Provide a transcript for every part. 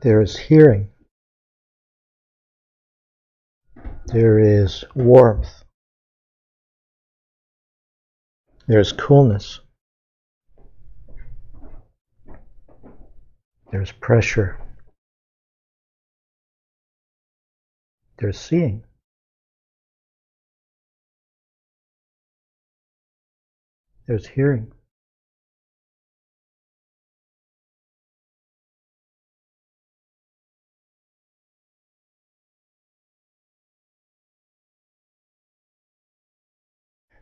There is hearing. There is warmth. There's coolness. There's pressure. There's seeing. There's hearing.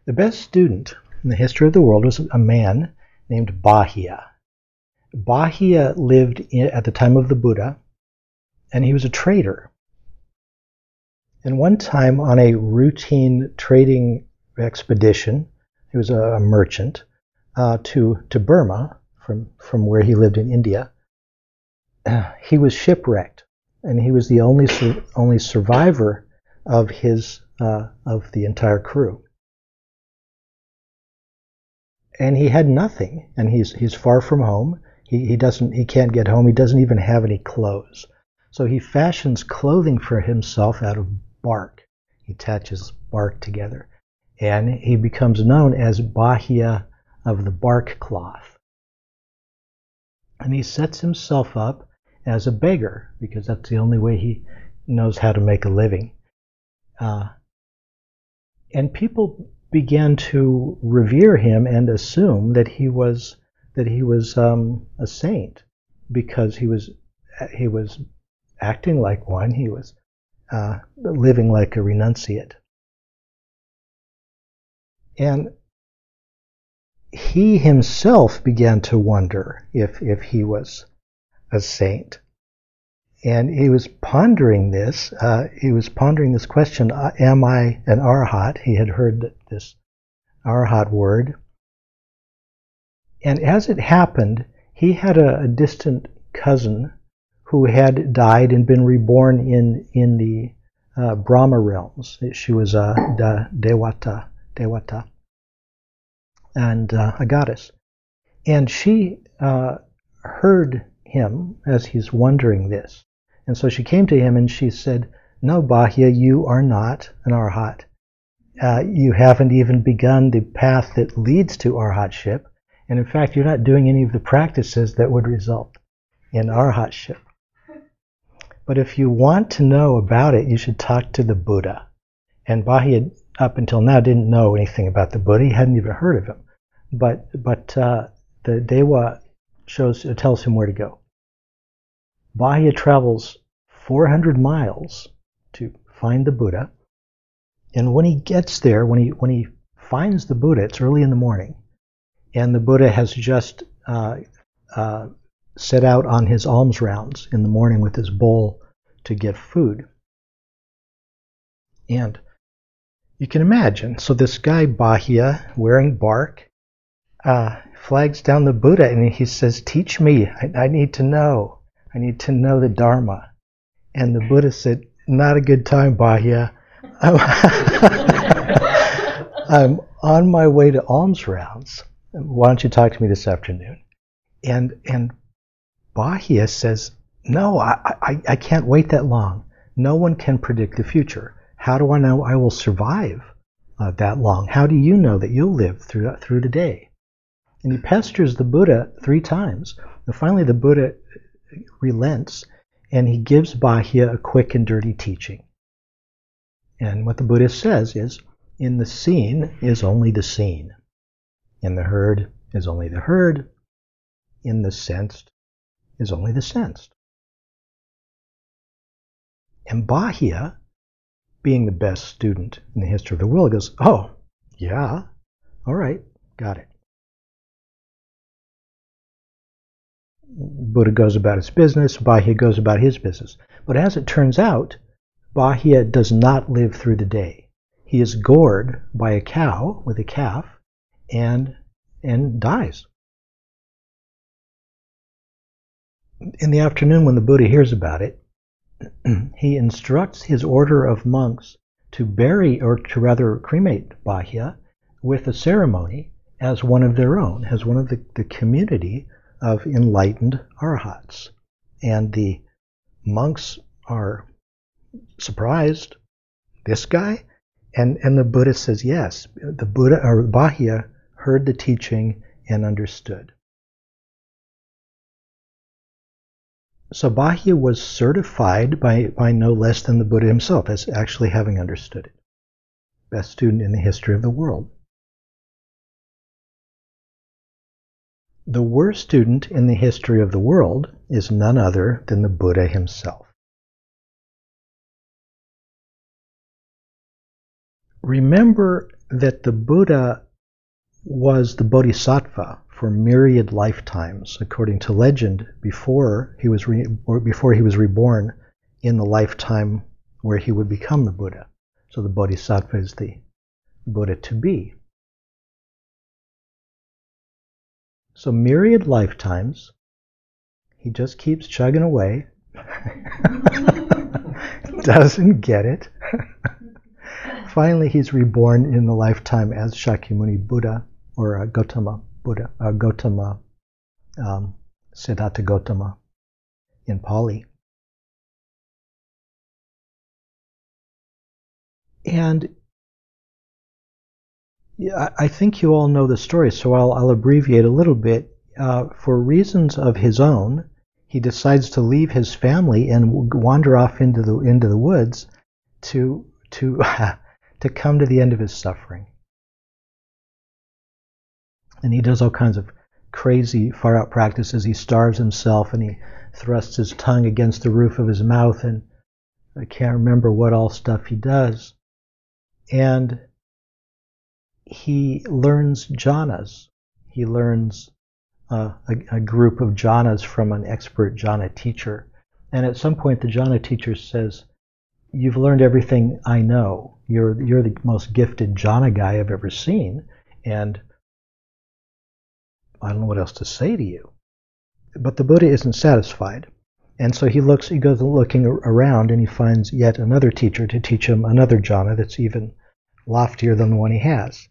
The best student in the history of the world was a man named Bahiya. Bahiya lived in, at the time of the Buddha, and he was a trader. And one time on a routine trading expedition, he was a, merchant, uh, to, to Burma from, from where he lived in India, uh, he was shipwrecked. And he was the only, only survivor of, his, uh, of the entire crew and he had nothing, and he's he's far from home. He he doesn't he can't get home. He doesn't even have any clothes. So he fashions clothing for himself out of bark. He attaches bark together, and he becomes known as Bahiya of the bark cloth. And he sets himself up as a beggar because that's the only way he knows how to make a living. Uh, and people began to revere him and assume that he was that he was um, a saint because he was he was acting like one. He was uh, living like a renunciate, and he himself began to wonder if if he was a saint and he was pondering this. Uh, he was pondering this question: uh, Am I an arhat? He had heard this arhat word, and as it happened, he had a, a distant cousin who had died and been reborn in in the uh, Brahma realms. She was a devata, devata, and uh, a goddess, and she uh, heard him as he's wondering this, and so she came to him and she said, No, Bahiya, you are not an arhat. Uh, you haven't even begun the path that leads to arhatship. And in fact, you're not doing any of the practices that would result in arhatship. But if you want to know about it, you should talk to the Buddha. And Bahiya, up until now, didn't know anything about the Buddha. He hadn't even heard of him. But, but uh, the Dewa shows, tells him where to go. Bahiya travels 400 miles to find the Buddha. And when he gets there, when he, when he finds the Buddha, it's early in the morning, and the Buddha has just uh, uh, set out on his alms rounds in the morning with his bowl to get food. And you can imagine, so this guy Bahiya, wearing bark, uh, flags down the Buddha and he says, Teach me, I, I need to know. I need to know the Dharma. And the Buddha said, Not a good time, Bahiya. I'm, I'm on my way to alms rounds. Why don't you talk to me this afternoon? And and Bahiya says, No, I, I, I can't wait that long. No one can predict the future. How do I know I will survive uh, that long? How do you know that you'll live through through the day? And he pesters the Buddha three times. And finally, the Buddha relents and he gives Bahiya a quick and dirty teaching. And what the Buddha says is, in the seen is only the seen. In the heard is only the heard. In the sensed is only the sensed. And Bahiya, being the best student in the history of the world, goes, Oh, yeah, all right, got it. Buddha goes about his business, Bahiya goes about his business. But as it turns out, Bahiya does not live through the day. He is gored by a cow with a calf and, and dies. In the afternoon, when the Buddha hears about it, he instructs his order of monks to bury, or to rather cremate Bahiya with a ceremony as one of their own, as one of the, the community of enlightened arhats. And the monks are surprised. This guy? And, and the Buddha says, yes, the Buddha or Bahiya heard the teaching and understood. So Bahiya was certified by, by no less than the Buddha himself as actually having understood it. Best student in the history of the world. The worst student in the history of the world is none other than the Buddha himself. Remember that the Buddha was the Bodhisattva for myriad lifetimes, according to legend, before he was re- before he was reborn in the lifetime where he would become the Buddha. So the Bodhisattva is the Buddha to be. So myriad lifetimes, he just keeps chugging away, doesn't get it. Finally, he's reborn in the lifetime as Shakyamuni Buddha or uh, Gautama Buddha, uh, Gautama, um, Siddhartha Gautama in Pali. And I think you all know the story, so I'll, I'll abbreviate a little bit. Uh, for reasons of his own, he decides to leave his family and wander off into the into the woods to to to come to the end of his suffering. And he does all kinds of crazy, far out practices. He starves himself and he thrusts his tongue against the roof of his mouth, and I can't remember what all stuff he does. And he learns jhanas. He learns uh, a, a, group of jhanas from an expert jhana teacher. And at some point, the jhana teacher says, You've learned everything I know. You're, you're the most gifted jhana guy I've ever seen. And I don't know what else to say to you. But the Buddha isn't satisfied. And so he looks, he goes looking around and he finds yet another teacher to teach him another jhana that's even loftier than the one he has.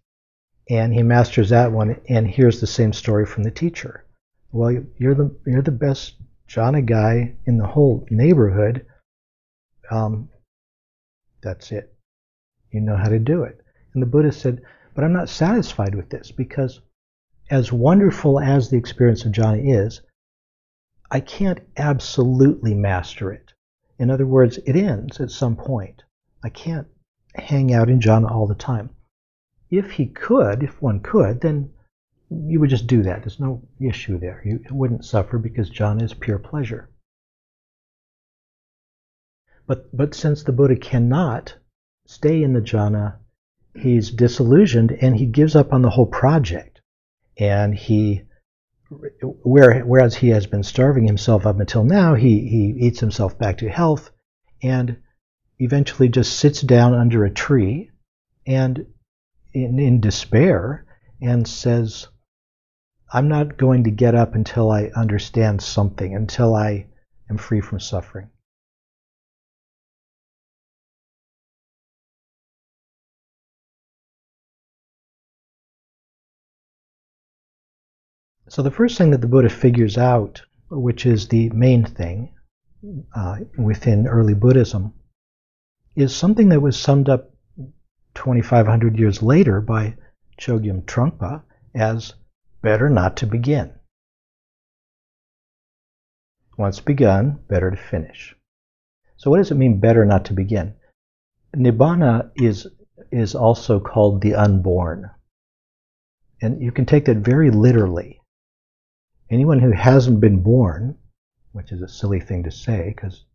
And he masters that one and hears the same story from the teacher. Well, you're the, you're the best jhana guy in the whole neighborhood. Um, that's it. You know how to do it. And the Buddha said, but I'm not satisfied with this because as wonderful as the experience of jhana is, I can't absolutely master it. In other words, it ends at some point. I can't hang out in jhana all the time. If he could, if one could, then you would just do that. There's no issue there. You wouldn't suffer because jhana is pure pleasure. But, but since the Buddha cannot stay in the jhana, he's disillusioned and he gives up on the whole project and he where, whereas he has been starving himself up until now, he, he eats himself back to health and eventually just sits down under a tree and in, in despair and says, I'm not going to get up until I understand something, until I am free from suffering. So the first thing that the Buddha figures out, which is the main thing uh, within early Buddhism, is something that was summed up 2,500 years later by Chogyam Trungpa as better not to begin. Once begun, better to finish. So what does it mean better not to begin? Nibbana is, is also called the unborn. And you can take that very literally. Anyone who hasn't been born, which is a silly thing to say because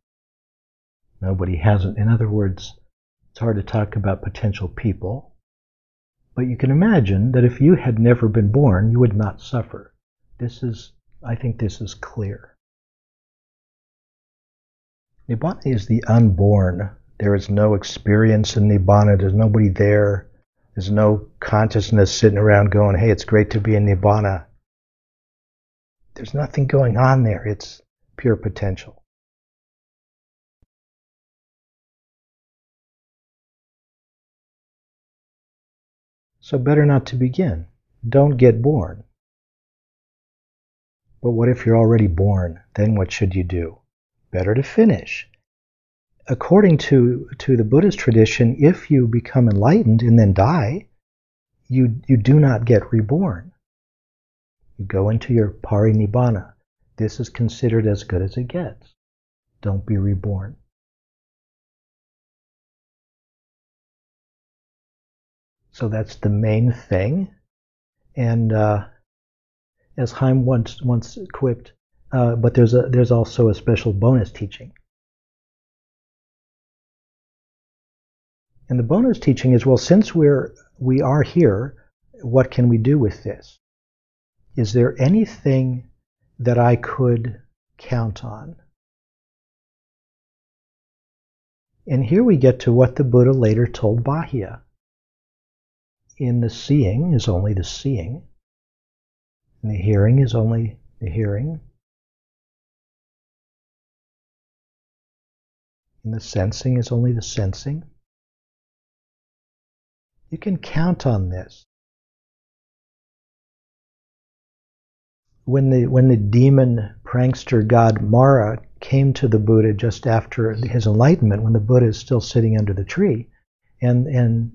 nobody hasn't, in other words, it's hard to talk about potential people, but you can imagine that if you had never been born, you would not suffer. This is, I think this is clear. Nibbana is the unborn. There is no experience in Nibbana. There's nobody there. There's no consciousness sitting around going, hey, it's great to be in Nibbana there's nothing going on there. It's pure potential. So better not to begin. Don't get born. But what if you're already born? Then what should you do? better to finish. According to, to the Buddhist tradition, if you become enlightened and then die, you, you do not get reborn. You go into your parinibbana. This is considered as good as it gets. Don't be reborn. So that's the main thing. And uh, as Haim once once quipped, uh, but there's a there's also a special bonus teaching. And the bonus teaching is well, since we're we are here, what can we do with this? Is there anything that I could count on? And here we get to what the Buddha later told Bahiya. In the seeing is only the seeing, and the hearing is only the hearing, and the sensing is only the sensing. You can count on this. When the, when the demon prankster god Mara came to the Buddha just after his enlightenment, when the Buddha is still sitting under the tree, and, and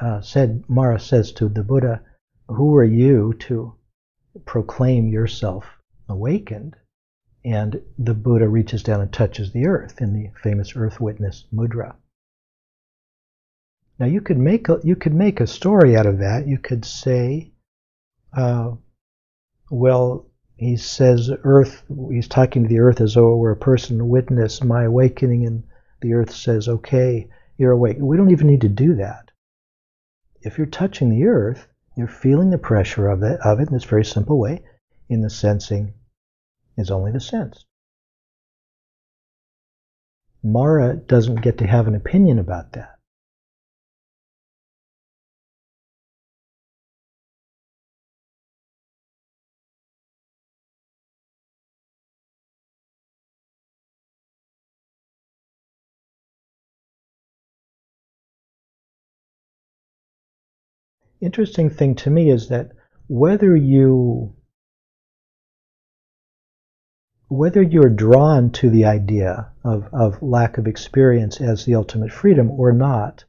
uh, said, Mara says to the Buddha, Who are you to proclaim yourself awakened? And the Buddha reaches down and touches the earth in the famous earth witness mudra. Now you could make a, you could make a story out of that. You could say, uh, well, he says earth. He's talking to the earth as though it were a person. Witness my awakening, and the earth says, "Okay, you're awake." We don't even need to do that. If you're touching the earth, you're feeling the pressure of it, of it in this very simple way. In the sensing is only the sense. Mara doesn't get to have an opinion about that. Interesting thing to me is that whether you whether you're drawn to the idea of, of lack of experience as the ultimate freedom or not,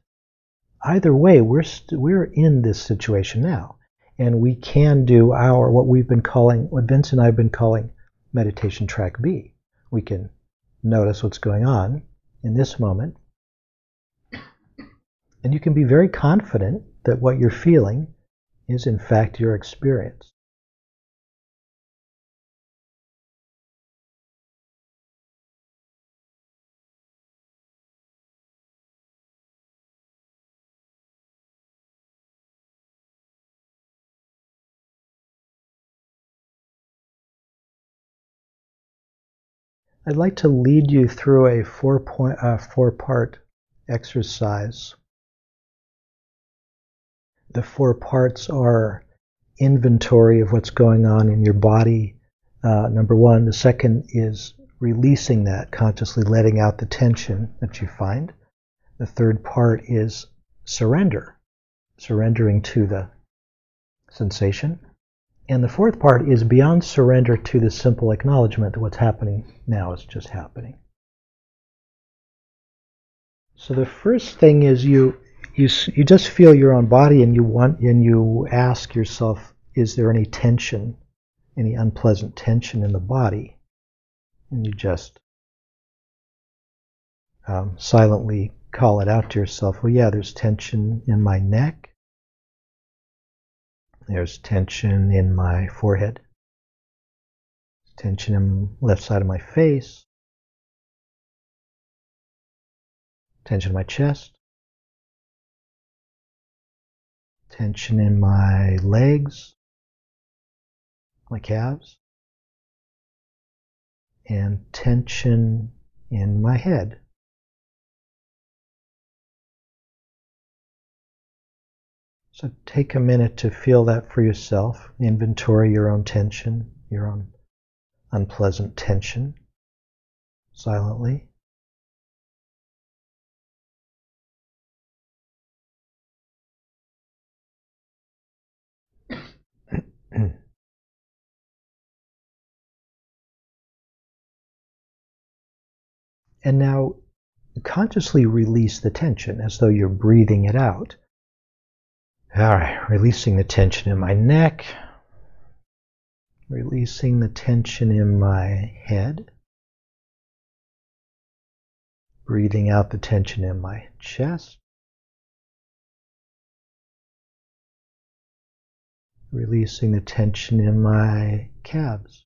either way, we're st- we're in this situation now, and we can do our what we've been calling, what Vince and I have been calling, meditation track B. We can notice what's going on in this moment, and you can be very confident that what you're feeling is in fact your experience. I'd like to lead you through a four point, uh, four part exercise the four parts are inventory of what's going on in your body, uh, number one. The second is releasing that, consciously letting out the tension that you find. The third part is surrender, surrendering to the sensation. And the fourth part is beyond surrender to the simple acknowledgement that what's happening now is just happening. So the first thing is you you you just feel your own body and you want and you ask yourself is there any tension any unpleasant tension in the body? And you just um, silently call it out to yourself well yeah there's tension in my neck. There's tension in my forehead. Tension in the left side of my face. Tension in my chest tension in my legs, my calves, and tension in my head. So take a minute to feel that for yourself, inventory your own tension, your own unpleasant tension silently. And now consciously release the tension as though you're breathing it out. All right, releasing the tension in my neck, releasing the tension in my head, breathing out the tension in my chest, releasing the tension in my calves.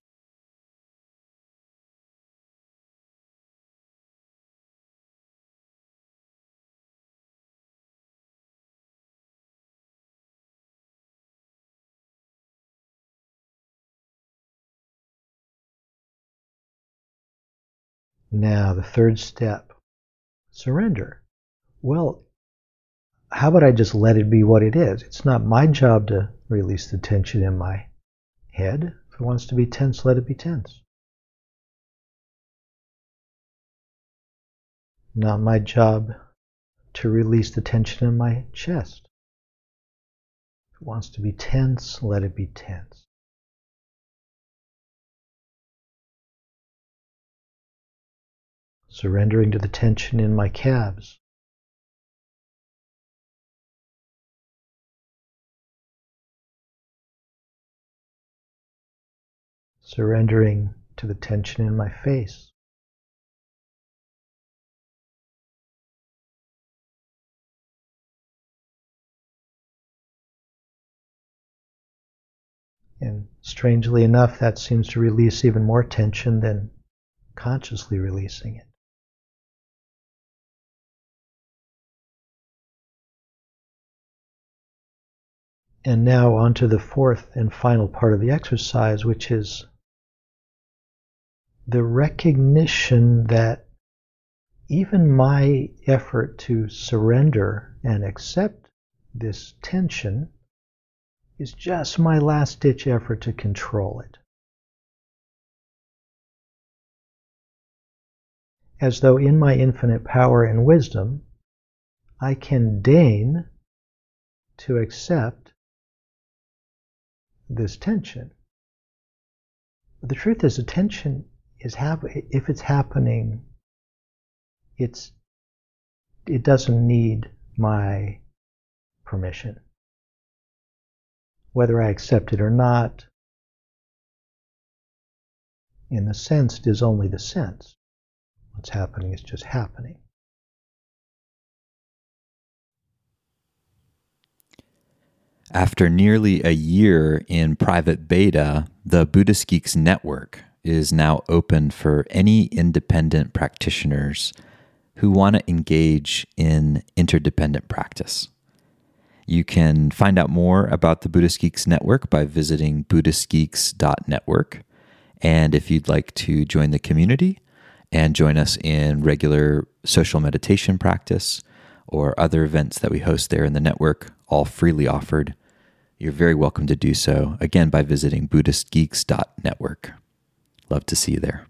Now, the third step surrender. Well, how about I just let it be what it is? It's not my job to release the tension in my head. If it wants to be tense, let it be tense. Not my job to release the tension in my chest. If it wants to be tense, let it be tense. Surrendering to the tension in my calves. Surrendering to the tension in my face. And strangely enough, that seems to release even more tension than consciously releasing it. And now on to the fourth and final part of the exercise, which is the recognition that even my effort to surrender and accept this tension is just my last ditch effort to control it. As though in my infinite power and wisdom, I can deign to accept this tension. But the truth is, the tension is hap- if it's happening, it's it doesn't need my permission. Whether I accept it or not, in the sense, it is only the sense. What's happening is just happening. After nearly a year in private beta, the Buddhist Geeks Network is now open for any independent practitioners who want to engage in interdependent practice. You can find out more about the Buddhist Geeks Network by visiting BuddhistGeeks.network. And if you'd like to join the community and join us in regular social meditation practice or other events that we host there in the network, all freely offered, you're very welcome to do so, again, by visiting BuddhistGeeks.network. Love to see you there.